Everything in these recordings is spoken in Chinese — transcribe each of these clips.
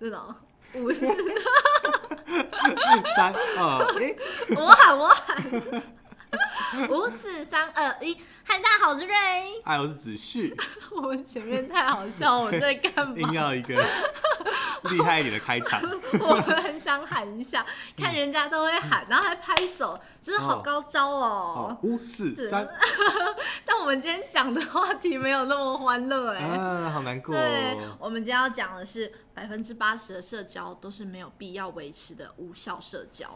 真的 哦五十，三二一，我喊我喊，五四三二一，嗨，大家好，我是瑞。嗨，我是子旭，我们前面太好笑，我在干嘛硬嘛？要一个厉害一点的开场。我很想喊一下，看人家都会喊，然后还拍手，就是好高招哦。哦，五四三，但我们今天讲的话题没有那么欢乐哎。啊，好难过对哦。，我们今天要讲的是百分之八十的社交都是没有必要维持的无效社交。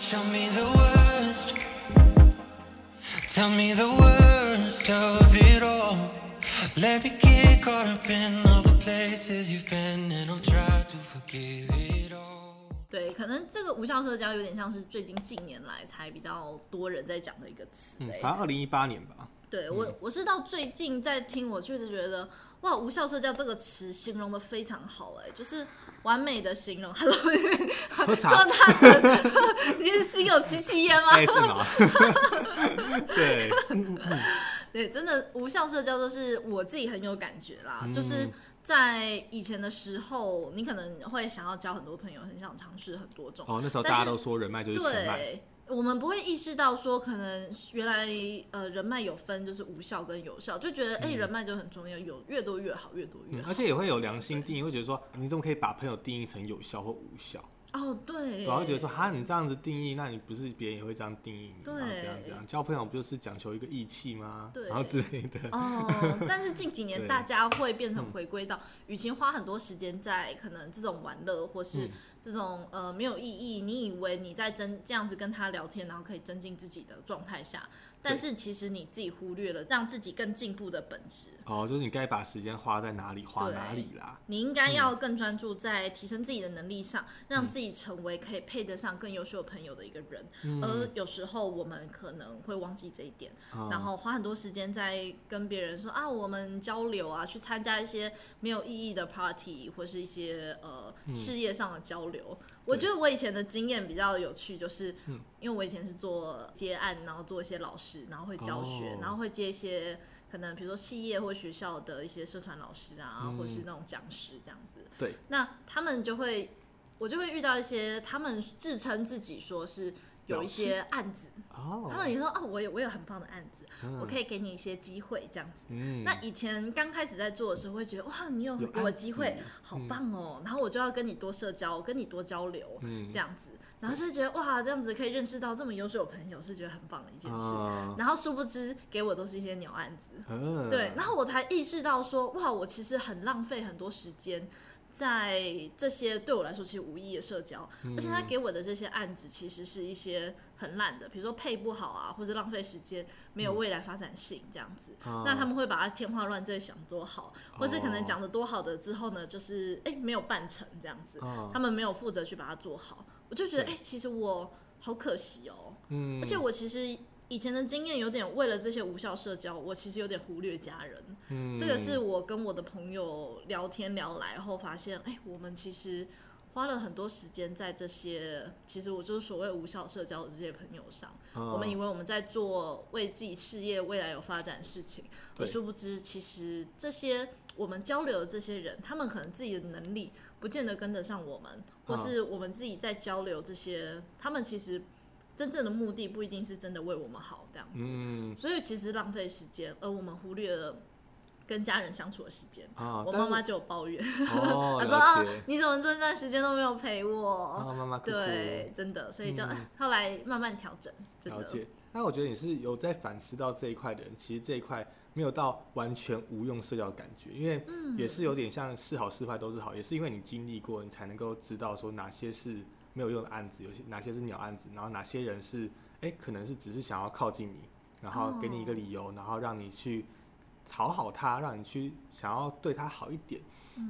Show me the worst. Tell me the worst of it all. Let me get caught up in all the places you've been, and I'll try to forgive it all. 对，可能这个无效社交有点像是最近近年来才比较多人在讲的一个词。好像二零一八年吧。对我，我是到最近在听，我确实觉得哇，无效社交这个词形容的非常好，哎，就是完美的形容。Hello，喝这茶么大神，你是心有戚戚焉吗？哎，是吗？对，对，真的无效社交都是我自己很有感觉啦，嗯就是在以前的时候，你可能会想要交很多朋友，很想尝试很多种，哦，那时候大家都说人脉就是钱脉。对。我们不会意识到说，可能原来呃人脉有分，就是无效跟有效，就觉得哎、人脉就很重要，有越多越好，越多越嗯，好。而且也会有良心定义，会觉得说，你怎么可以把朋友定义成有效或无效？哦，对，然后会觉得说，哈，你这样子定义，那你不是别人也会这样定义你？对这样这样，交朋友不就是讲求一个义气吗？对然后之类的。哦，但是近几年大家会变成回归到，与其花很多时间在可能这种玩乐或是嗯这种呃没有意义，你以为你在增这样子跟他聊天，然后可以增进自己的状态下，但是其实你自己忽略了让自己更进步的本质。哦，就是你该把时间花在哪里，花哪里啦。你应该要更专注在提升自己的能力上，让自己成为可以配得上更优秀朋友的一个人。而有时候我们可能会忘记这一点，哦然后花很多时间在跟别人说啊，我们交流啊，去参加一些没有意义的 party 或是一些呃事业上的交流。我觉得我以前的经验比较有趣，就是因为我以前是做接案，然后做一些老师，然后会教学，哦。然后会接一些可能比如说企业或学校的一些社团老师啊，嗯。或是那种讲师这样子。对，那他们就会，我就会遇到一些他们自称自己说是有一些案子，哦，他们也说哦，我有我有很棒的案子，嗯。我可以给你一些机会这样子。嗯，那以前刚开始在做的时候，会觉得哇，你有有给我机会，好棒哦，然后我就要跟你多社交，跟你多交流，嗯。这样子，然后就会觉得哇，这样子可以认识到这么优秀的朋友，是觉得很棒的一件事。啊。然后殊不知给我都是一些鸟案子，呃对，然后我才意识到说，哇，我其实很浪费很多时间在这些对我来说其实无意义的社交，而且他给我的这些案子其实是一些很烂的，比如说配不好啊，或者浪费时间，没有未来发展性这样子。啊。那他们会把它天花乱坠想多好，或是可能讲的多好的之后呢，就是哎、没有办成这样子，哦他们没有负责去把它做好，我就觉得哎、其实我好可惜哦、嗯，而且我其实以前的经验有点为了这些无效社交，我其实有点忽略家人。嗯这个是我跟我的朋友聊天聊来后发现，哎、我们其实花了很多时间在这些，其实我就是所谓无效社交的这些朋友上。哦我们以为我们在做为自己事业未来有发展的事情，而对殊不知，其实这些我们交流的这些人，他们可能自己的能力不见得跟得上我们，或哦是我们自己在交流这些，他们其实真正的目的不一定是真的为我们好这样子。嗯所以其实浪费时间，而我们忽略了跟家人相处的时间。啊，我妈妈就有抱怨，哦，她说啊，你怎么这段时间都没有陪我？啊，妈妈哭哭对，真的，所以就、后来慢慢调整，真的。了解。那我觉得你是有在反思到这一块的人，其实这一块没有到完全无用社交的感觉，因为嗯也是有点像是好是坏都是好，也是因为你经历过，你才能够知道说哪些是没有用的案子，有些哪些是鸟案子，然后哪些人是哎、可能是只是想要靠近你，然后给你一个理由，然后让你去讨好他，让你去想要对他好一点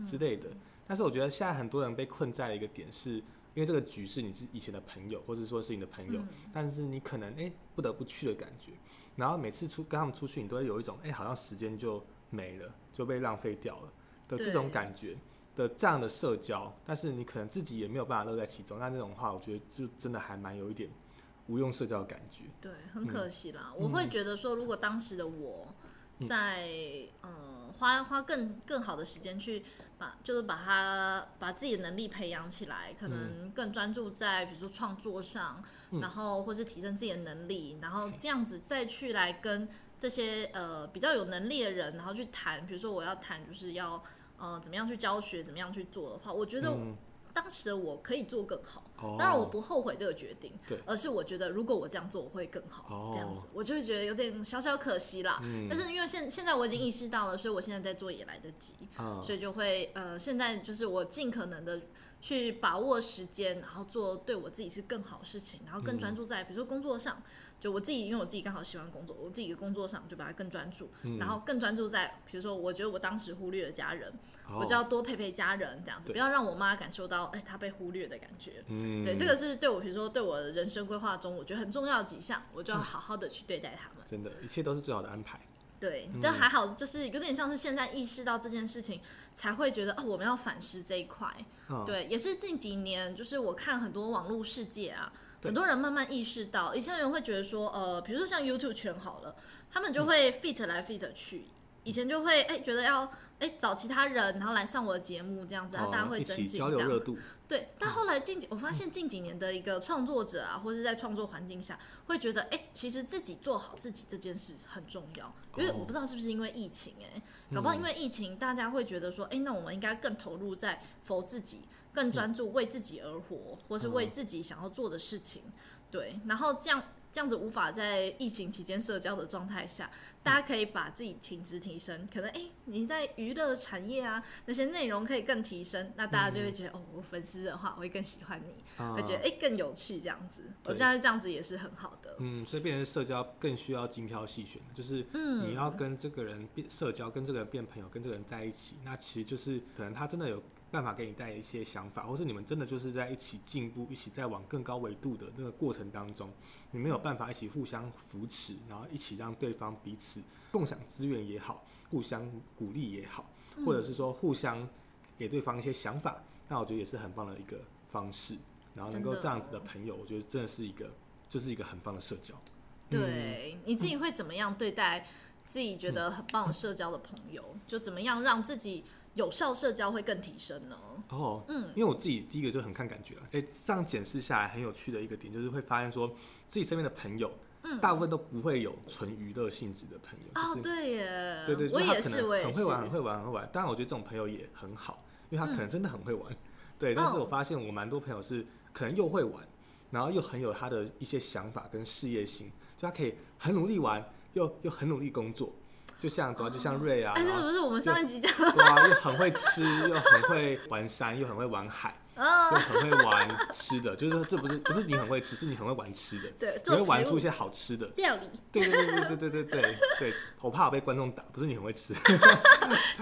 之类的。但是我觉得现在很多人被困在一个点是，因为这个局是你是以前的朋友，或者说是你的朋友，嗯但是你可能哎、不得不去的感觉。然后每次出跟他们出去，你都会有一种哎、好像时间就没了，就被浪费掉了的这种感觉的这样的社交。但是你可能自己也没有办法乐在其中，那那种话，我觉得就真的还蛮有一点无用社交的感觉。对，很可惜啦。我会觉得说，如果当时的我在嗯花花更更好的时间去把就是把他把自己的能力培养起来，可能更专注在比如说创作上，然后或是提升自己的能力，然后这样子再去来跟这些呃比较有能力的人，然后去谈，比如说我要谈就是要呃怎么样去教学，怎么样去做的话，我觉得嗯。当时的我可以做更好。哦。当然我不后悔这个决定，对。而是我觉得如果我这样做我会更好，哦。这样子我就会觉得有点小小可惜啦。嗯。但是因为现现在我已经意识到了，所以我现在在做也来得及，嗯。所以就会呃现在就是我尽可能的去把握时间，然后做对我自己是更好的事情，然后更专注在比如说工作上。就我自己，因为我自己刚好喜欢工作，我自己的工作上就把它更专注，嗯。然后更专注在，比如说，我觉得我当时忽略了家人，哦。我就要多陪陪家人，这样子，不要让我妈感受到，哎、她被忽略的感觉。嗯对，这个是对我，比如说对我的人生规划中，我觉得很重要的几项，我就要好好的去对待他们。真的，一切都是最好的安排。对，嗯但还好，就是有点像是现在意识到这件事情，才会觉得哦，我们要反思这一块。嗯，对，也是近几年，就是我看很多网络世界啊，很多人慢慢意识到，以前人会觉得说，呃，比如说像 YouTube 圈好了，他们就会 fit 来 fit 去，以前就会哎、觉得要哎、找其他人，然后来上我的节目这样子，啊大家会增进这样交流热度。对，但后来近几，我发现近几年的一个创作者啊，或是在创作环境下，会觉得，哎、其实自己做好自己这件事很重要。因为哦我不知道是不是因为疫情、哎，搞不好因为疫情，大家会觉得说，哎、那我们应该更投入在否自己，更专注为自己而活，或是为自己想要做的事情。对，然后这样这样子无法在疫情期间社交的状态下，大家可以把自己品质提升。可能哎、你在娱乐产业啊那些内容可以更提升，那大家就会觉得、哦，我粉丝的话我会更喜欢你，啊会觉得哎、更有趣这样子。我对现在这样子也是很好的。嗯，所以变成社交更需要精挑细选，就是嗯你要跟这个人变社交，跟这个人变朋友，跟这个人在一起，那其实就是可能他真的有办法给你带来一些想法，或是你们真的就是在一起进步，一起在往更高维度的那个过程当中，你们有办法一起互相扶持，然后一起让对方彼此共享资源也好，互相鼓励也好，或者是说互相给对方一些想法，那我觉得也是很棒的一个方式。然后能够这样子的朋友，我觉得真的是一个，就是一个很棒的社交。对，你自己会怎么样对待自己觉得很棒的社交的朋友？就怎么样让自己有效社交会更提升呢？哦，嗯因为我自己第一个就很看感觉了，哎、这样检视下来很有趣的一个点，就是会发现说自己身边的朋友，嗯大部分都不会有纯娱乐性质的朋友，哦，就是对耶，对对，我也是，我也很会玩，很会玩，很会玩。当然，我觉得这种朋友也很好，因为他可能真的很会玩。嗯对，但是哦我发现我蛮多朋友是可能又会玩，然后又很有他的一些想法跟事业心，就他可以很努力玩，又又很努力工作。就像对啊，就像瑞啊，哎，然后这不是我们上一集讲，对啊，又很会吃，又很会玩山，又很会玩海，啊又，很会玩吃的。就是说这不是不是你很会吃，是你很会玩吃的，对，你会玩出一些好吃的。料理，对对对对对对对对对，我怕我被观众打，不是你很会吃，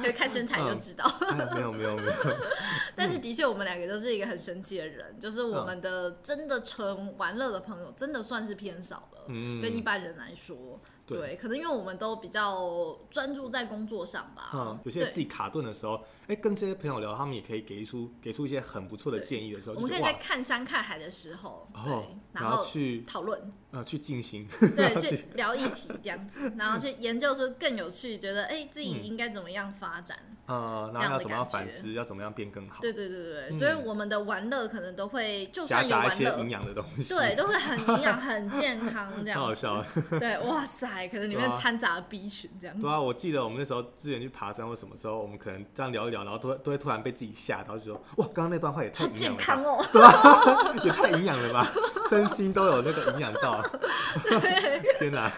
对，看身材就嗯知道。哎没有没有没有，但是的确，我们两个都是一个很神奇的人，就是我们的真的纯玩乐的朋友，真的算是偏少了，嗯跟一般人来说。对。对，可能因为我们都比较专注在工作上吧。嗯，有些自己卡顿的时候，哎、跟这些朋友聊，他们也可以给出给出一些很不错的建议的时候，我们可以在看山看海的时候，哦对，然然后后去讨论，呃去进行，对，去聊议题这样子，然后去研究出更有趣，觉得哎、自己嗯。应该怎么样发展。呃，这样的然后要怎么样反思，要怎么样变更好，对对对对所以我们的玩乐可能都会，就夹算有玩乐杂一些营，养的东西，对，都会很营养、很健康这太 好。笑。了。对，哇塞，可能里面掺杂了 B 群这样子对。啊，我记得我们那时候之前去爬山或什么时候，我们可能这样聊一聊，然后都会都会突然被自己吓到，就说哇，刚刚那段话也太好健营养了吧，康哦！对吧？也太营养了吧，身心都有那个营养到，天哪，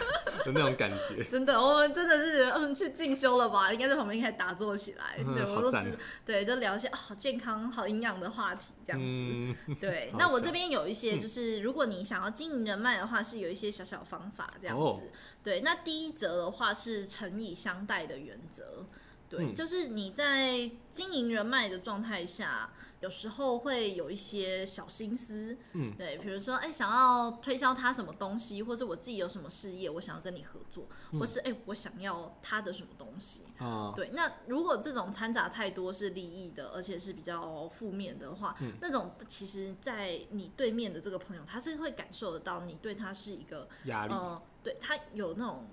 有那种感觉。真的，我们真的是嗯去进修了吧？应该在旁边开始打坐起来。嗯对，我都好赞知对，就聊一些啊好健康、好营养的话题这样子。嗯，对，那我笑这边有一些，就是如果你想要经营人脉的话，是有一些小小方法这样子。哦对，那第一则的话是诚以相待的原则。对，嗯就是你在经营人脉的状态下，有时候会有一些小心思。嗯对，比如说，哎、想要推销他什么东西，或者我自己有什么事业，我想要跟你合作，嗯或是哎、我想要他的什么东西。啊，对，那如果这种掺杂太多是利益的，而且是比较负面的话，嗯那种其实，在你对面的这个朋友，他是会感受得到你对他是一个压力，呃，对他有那种。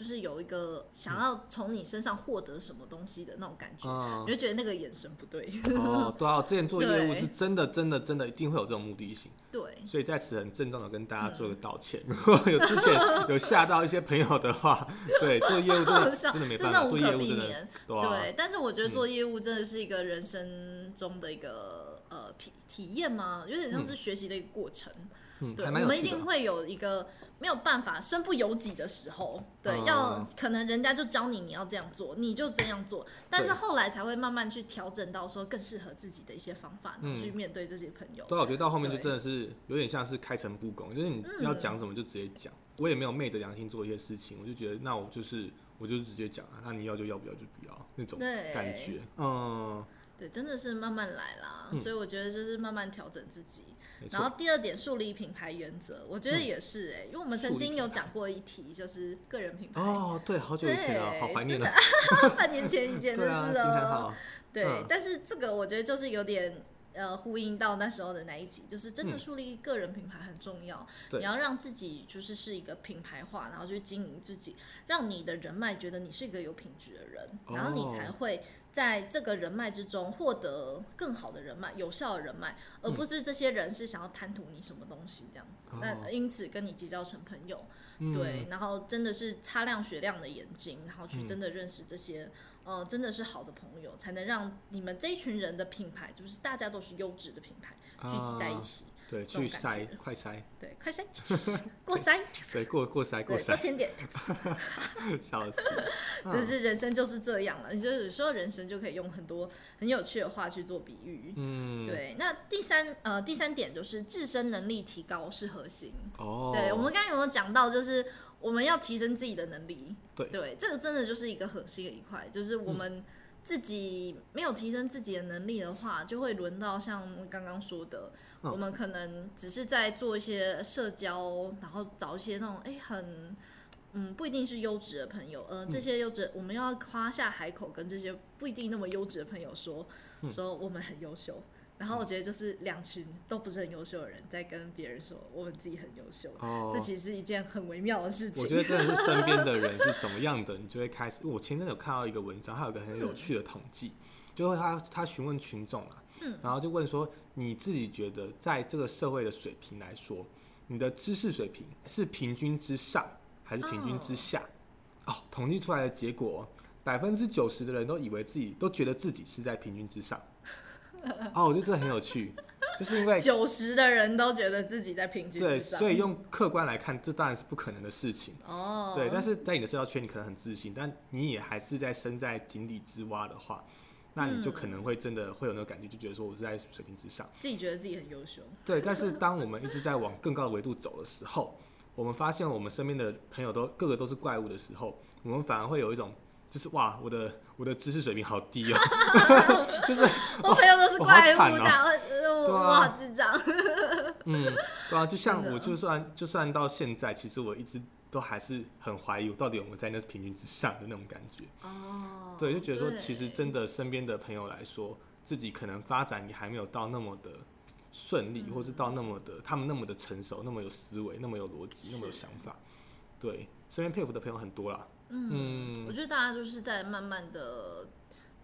就是有一个想要从你身上获得什么东西的那种感觉，嗯你就觉得那个眼神不对。哦，对啊，之前做业务是真的真的真的一定会有这种目的性，对，所以在此很郑重的跟大家做个道嗯歉。如果有之前有吓到一些朋友的话，对，做业务真的像真的没办法，这种无可做业务真的避免。对啊，对，但是我觉得做业务真的是一个人生中的一个呃体体验嘛，有点像是学习的一个过程。嗯，对，我们一。定会有一个没有办法身不由己的时候，对，嗯要可能人家就教你你要这样做，你就这样做，但是后来才会慢慢去调整到说更适合自己的一些方法，然后去嗯面对这些朋友。对啊，我觉得到后面就真的是有点像是开诚布公，就是你要讲什么就直接讲。我也没有昧着良心做一些事情，我就觉得那我就是我就直接讲啊，那你要就要，不要就不要那种对感觉。嗯，对，真的是慢慢来啦，嗯所以我觉得就是慢慢调整自己。然后第二点，树立品牌原则，我觉得也是哎、因为我们曾经有讲过一题，就是个人品牌。哦，对，好久以前了，对好怀念真了的。半年前以前的事了。号。对，嗯但是这个我觉得就是有点呃呼应到那时候的那一集，就是真的嗯。树立个人品牌很重要，对。你要让自己就是是一个品牌化，然后去经营自己，让你的人脉觉得你是一个有品质的人，然后你哦。才会在这个人脉之中获得更好的人脉、有效的人脉，而不是这些人是想要贪图你什么东西这样子，那因此跟你结交成朋友。嗯。对，然后真的是擦亮雪亮的眼睛，然后去嗯。真的认识这些、呃，真的是好的朋友，才能让你们这一群人的品牌，就是大家都是优质的品牌，聚集在一啊起。对，去筛快筛，对，快筛，过筛，对，过过筛过筛，做筛，甜点，笑死。就是人生就是这样了。你就有时候人生就可以用很多很有趣的话去做比喻。嗯，对，那第三呃第三点就是自身能力提高是核心。哦，对，我们刚刚有没有讲到，就是我们要提升自己的能力？对这个真的就是一个核心的一块，就是我们自己没有提升自己的能力的话，就会轮到像刚刚说的，嗯我们可能只是在做一些社交，然后找一些那种哎、很。嗯，不一定是优质的朋友，呃，这些优质，我们要夸下海口，跟这些不一定那么优质的朋友说，嗯说我们很优秀。然后我觉得就是两群都不是很优秀的人，在跟别人说我们自己很优秀，哦这，其实是一件很微妙的事情。我觉得真的是身边的人是怎么样的，你就会开始。我前阵有看到一个文章，还有一个很有趣的统计，就是他他询问群众啊，嗯然后就问说，你自己觉得在这个社会的水平来说，你的知识水平是平均之上还是平均之下？哦，统计出来的结果，百分之九十的人都以为自己都觉得自己是在平均之上。哦，我觉得这很有趣，就是因为九十的人都觉得自己在平均对，之上，所以用客观来看，这当然是不可能的事情。哦，对，但是在你的社交圈，你可能很自信，但你也还是在身在井底之蛙的话，那你就可能会真的会有那个感觉，就觉得说我是在水平之上。自己觉得自己很优秀，对，但是当我们一直在往更高的维度走的时候，我们发现我们身边的朋友都个个都是怪物的时候，我们反而会有一种就是哇，我的我的知识水平好低哦，就是我朋友都是怪物惨哦的，我好智障。嗯，对啊，就像我就算就算到现在，其实我一直都还是很怀疑我到底有没有在那平均之上的那种感觉。哦，对，就觉得说，其实真的身边的朋友来说，自己可能发展也还没有到那么的顺利，或是到那么的他们那么的成熟，那么有思维，那么有逻辑，那么有想法。对，身边佩服的朋友很多啦。嗯，我嗯觉得大家就是在慢慢的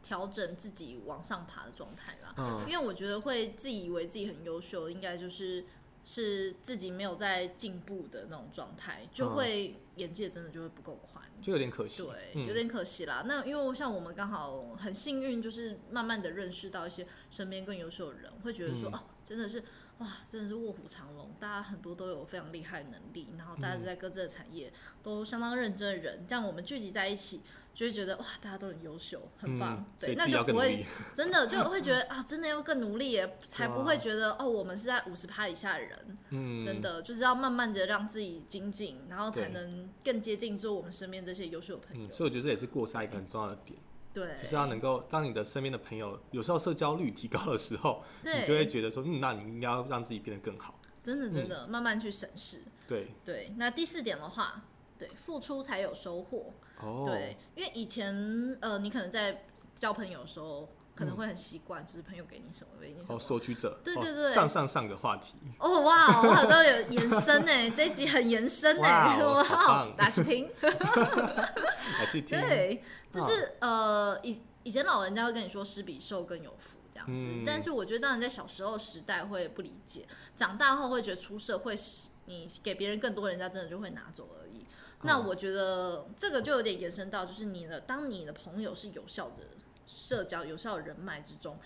调整自己往上爬的状态啦。嗯因为我觉得会自以为自己很优秀，应该就是是自己没有在进步的那种状态，就嗯会眼界真的就会不够宽。就有点可惜。对，有嗯点可惜啦。那因为像我们刚好很幸运，就是慢慢的认识到一些身边更优秀的人，会觉得说，嗯哦，真的是哇，真的是卧虎藏龙，大家很多都有非常厉害的能力，然后大嗯家在各自的产业都相当认真的人，这样我们聚集在一起，就会觉得哇，大家都很优秀，很棒，嗯，对，那就不会。真的就会觉得 啊，真的要更努力耶，才不会觉得哦，我们是在五十趴以下的人，嗯，真的就是要慢慢的让自己精进，然后才能更接近做我们身边这些优秀的朋友嗯，。所以我觉得这也是过筛一个很重要的点，对，就是要能够当你的身边的朋友有时候社交率提高的时候，你就会，觉得说，嗯，那你应该要让自己变得更好。真的真的、慢慢去审视。对，对，那第四点的话，对，付出才有收获。哦，对，因为以前呃，你可能在交朋友的时候可能会很习惯，就是朋友给你什么给你什哦，么。索取者，哦对对对。上上上个话题，哦哇，我好像有延伸呢，这一集很延伸呢，哇哦 好哇棒，大家去听。来去听，对，就是呃，以以前老人家会跟你说“施比受更有福”这样子，嗯。但是我觉得当然在小时候时代会不理解，长大后会觉得出社会是你给别人更多，人家真的就会拿走而已。那我觉得这个就有点延伸到，就是你的当你的朋友是有效的社交、有效的人脉之中，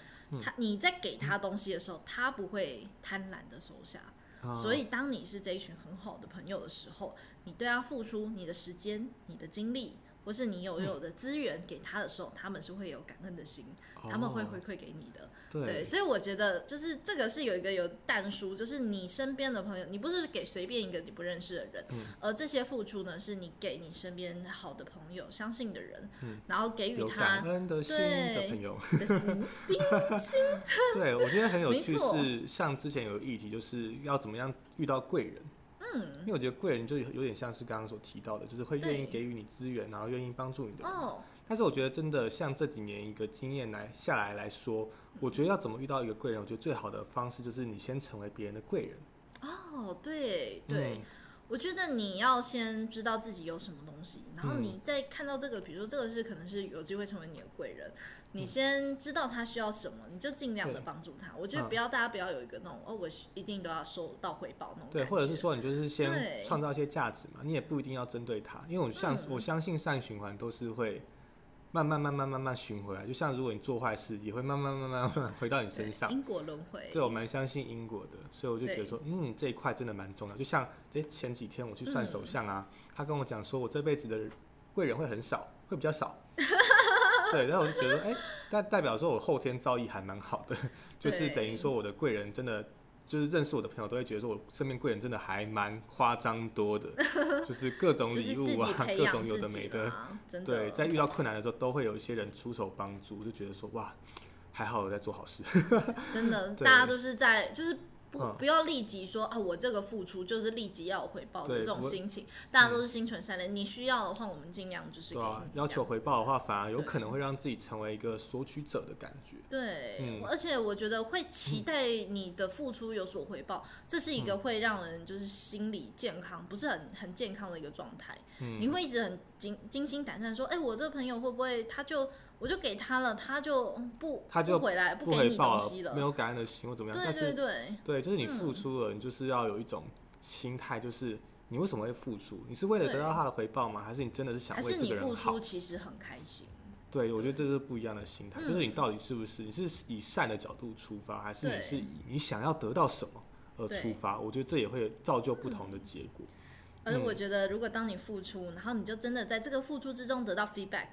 他你在给他东西的时候，他不会贪婪的收下。啊所以，当你是这一群很好的朋友的时候，你对他付出你的时间、你的精力，或是你有有的资源给他的时候，他们是会有感恩的心，他们会哦回馈给你的。对对，所以我觉得就是这个是有一个有淡书，就是你身边的朋友，你不是给随便一个你不认识的人，嗯而这些付出呢，是你给你身边好的朋友、相信的人，然后给予他感恩的心的对朋友，嗯对我觉得很有趣是，像之前有个议题，就是要怎么样遇到贵人。嗯，因为我觉得贵人就有有点像是刚刚所提到的，就是会愿意给予你资源，然后愿意帮助你的人。哦，但是我觉得真的像这几年一个经验来下来来说，我觉得要怎么遇到一个贵人，我觉得最好的方式就是你先成为别人的贵人。哦，对对。嗯我觉得你要先知道自己有什么东西，然后嗯。你再看到这个，比如说这个是可能是有机会成为你的贵人，嗯。你先知道他需要什么，你就尽量的帮助他。我觉得嗯。不要大家不要有一个那种哦，我一定都要收到回报那种对，感觉。或者是说你就是先创造一些价值嘛，你也不一定要针对他，因为我相、嗯。我相信善循环都是会慢慢慢慢慢慢循回来，就像如果你做坏事，也会慢慢慢慢慢慢回到你身上。因果轮回。对，我蛮相信因果的，所以我就觉得说，嗯，这一块真的蛮重要。就像这前几天我去算手相啊，他跟我讲说，我这辈子的贵人会很少，会比较少。对，然后我就觉得，哎、但代表说我后天造诣还蛮好的，就是等于说我的贵人真的。就是认识我的朋友都会觉得说，我身边贵人真的还蛮夸张多的，就是各种礼物啊，各种有的没的。对，在遇到困难的时候，都会有一些人出手帮助，就觉得说，哇，还好我在做好事。真的，大家都是在就是不、嗯不要立即说啊，我这个付出就是立即要有回报的这种心情，大家都是心存善良。你需要的话，我们尽量就是给你、啊，要求回报的话，反而有可能会让自己成为一个索取者的感觉。对，嗯而且我觉得会期待你的付出有所回报，这是一个会让人就是心理健康不是很很健康的一个状态。嗯你会一直很惊惊心胆战说，哎、我这个朋友会不会他就我就给他了，他就不他就不回来不给你东西了，没有感恩的心或怎么样，对对对，对，就是你嗯付出了，你就是要有一种心态，就是你为什么会付出？你是为了得到他的回报吗？还是你真的是想为这还是你付个人好出？其实很开心。对，我觉得这是不一样的心态，嗯就是你到底是不是你是以善的角度出发，还是你是以你想要得到什么而出发？我觉得这也会造就不同的结果。而且我嗯觉得，如果当你付出，然后你就真的在这个付出之中得到 feedback，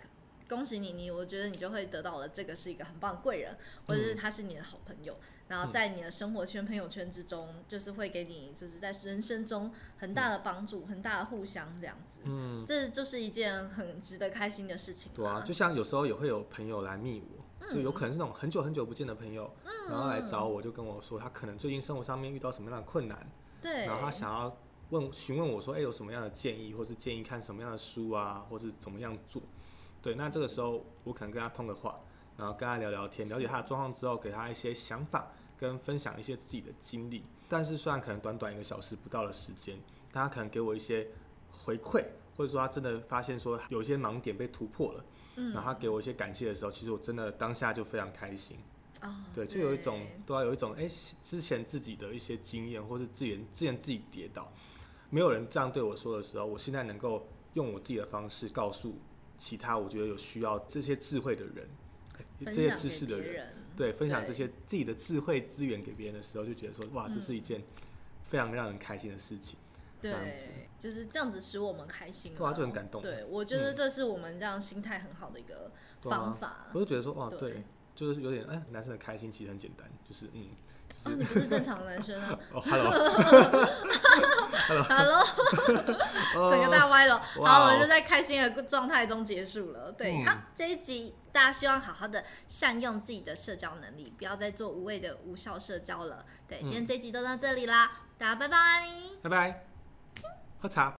恭喜你，你我觉得你就会得到了这个是一个很棒的贵人，或者是他是你的好朋友，然后在你的生活圈、朋友圈之中，就是会给你就是在人生中很大的帮助，很大的互相这样子，嗯，这就是一件很值得开心的事情。对啊，就像有时候也会有朋友来密我。嗯就有可能是那种很久很久不见的朋友，然后来找我，就跟我说他可能最近生活上面遇到什么样的困难，对，然后他想要问询问我说，哎、有什么样的建议，或是建议看什么样的书啊，或是怎么样做？对，那这个时候我可能跟他通个话，然后跟他聊聊天，了解他的状况之后，给他一些想法，跟分享一些自己的经历。但是虽然可能短短一个小时不到的时间，但他可能给我一些回馈，或者说他真的发现说有一些盲点被突破了，嗯然后他给我一些感谢的时候，其实我真的当下就非常开心。哦，对，就有一种对都要有一种哎、之前自己的一些经验，或是之前之前自己跌倒，没有人这样对我说的时候，我现在能够用我自己的方式告诉其他我觉得有需要这些智慧的人，哎这些知识的人，人，对，分享这些自己的智慧资源给别人的时候，就觉得说哇，这是一嗯件非常让人开心的事情。对，就是这样子使我们开心啦，对啊就很感动。对，我觉得这是我们这样心态很好的一个方法。我就觉得说哇，对。对，就是有点哎，男生的开心其实很简单，就是嗯，哦，你不是正常的男生啊哦，hello，！Hello，整个大歪了。哇好，哦我们就在开心的状态中结束了。对，嗯好，这一集大家希望好好的善用自己的社交能力，不要再做无谓的无效社交了。对，今天这一集就到这里啦，大家拜拜。拜拜，喝茶。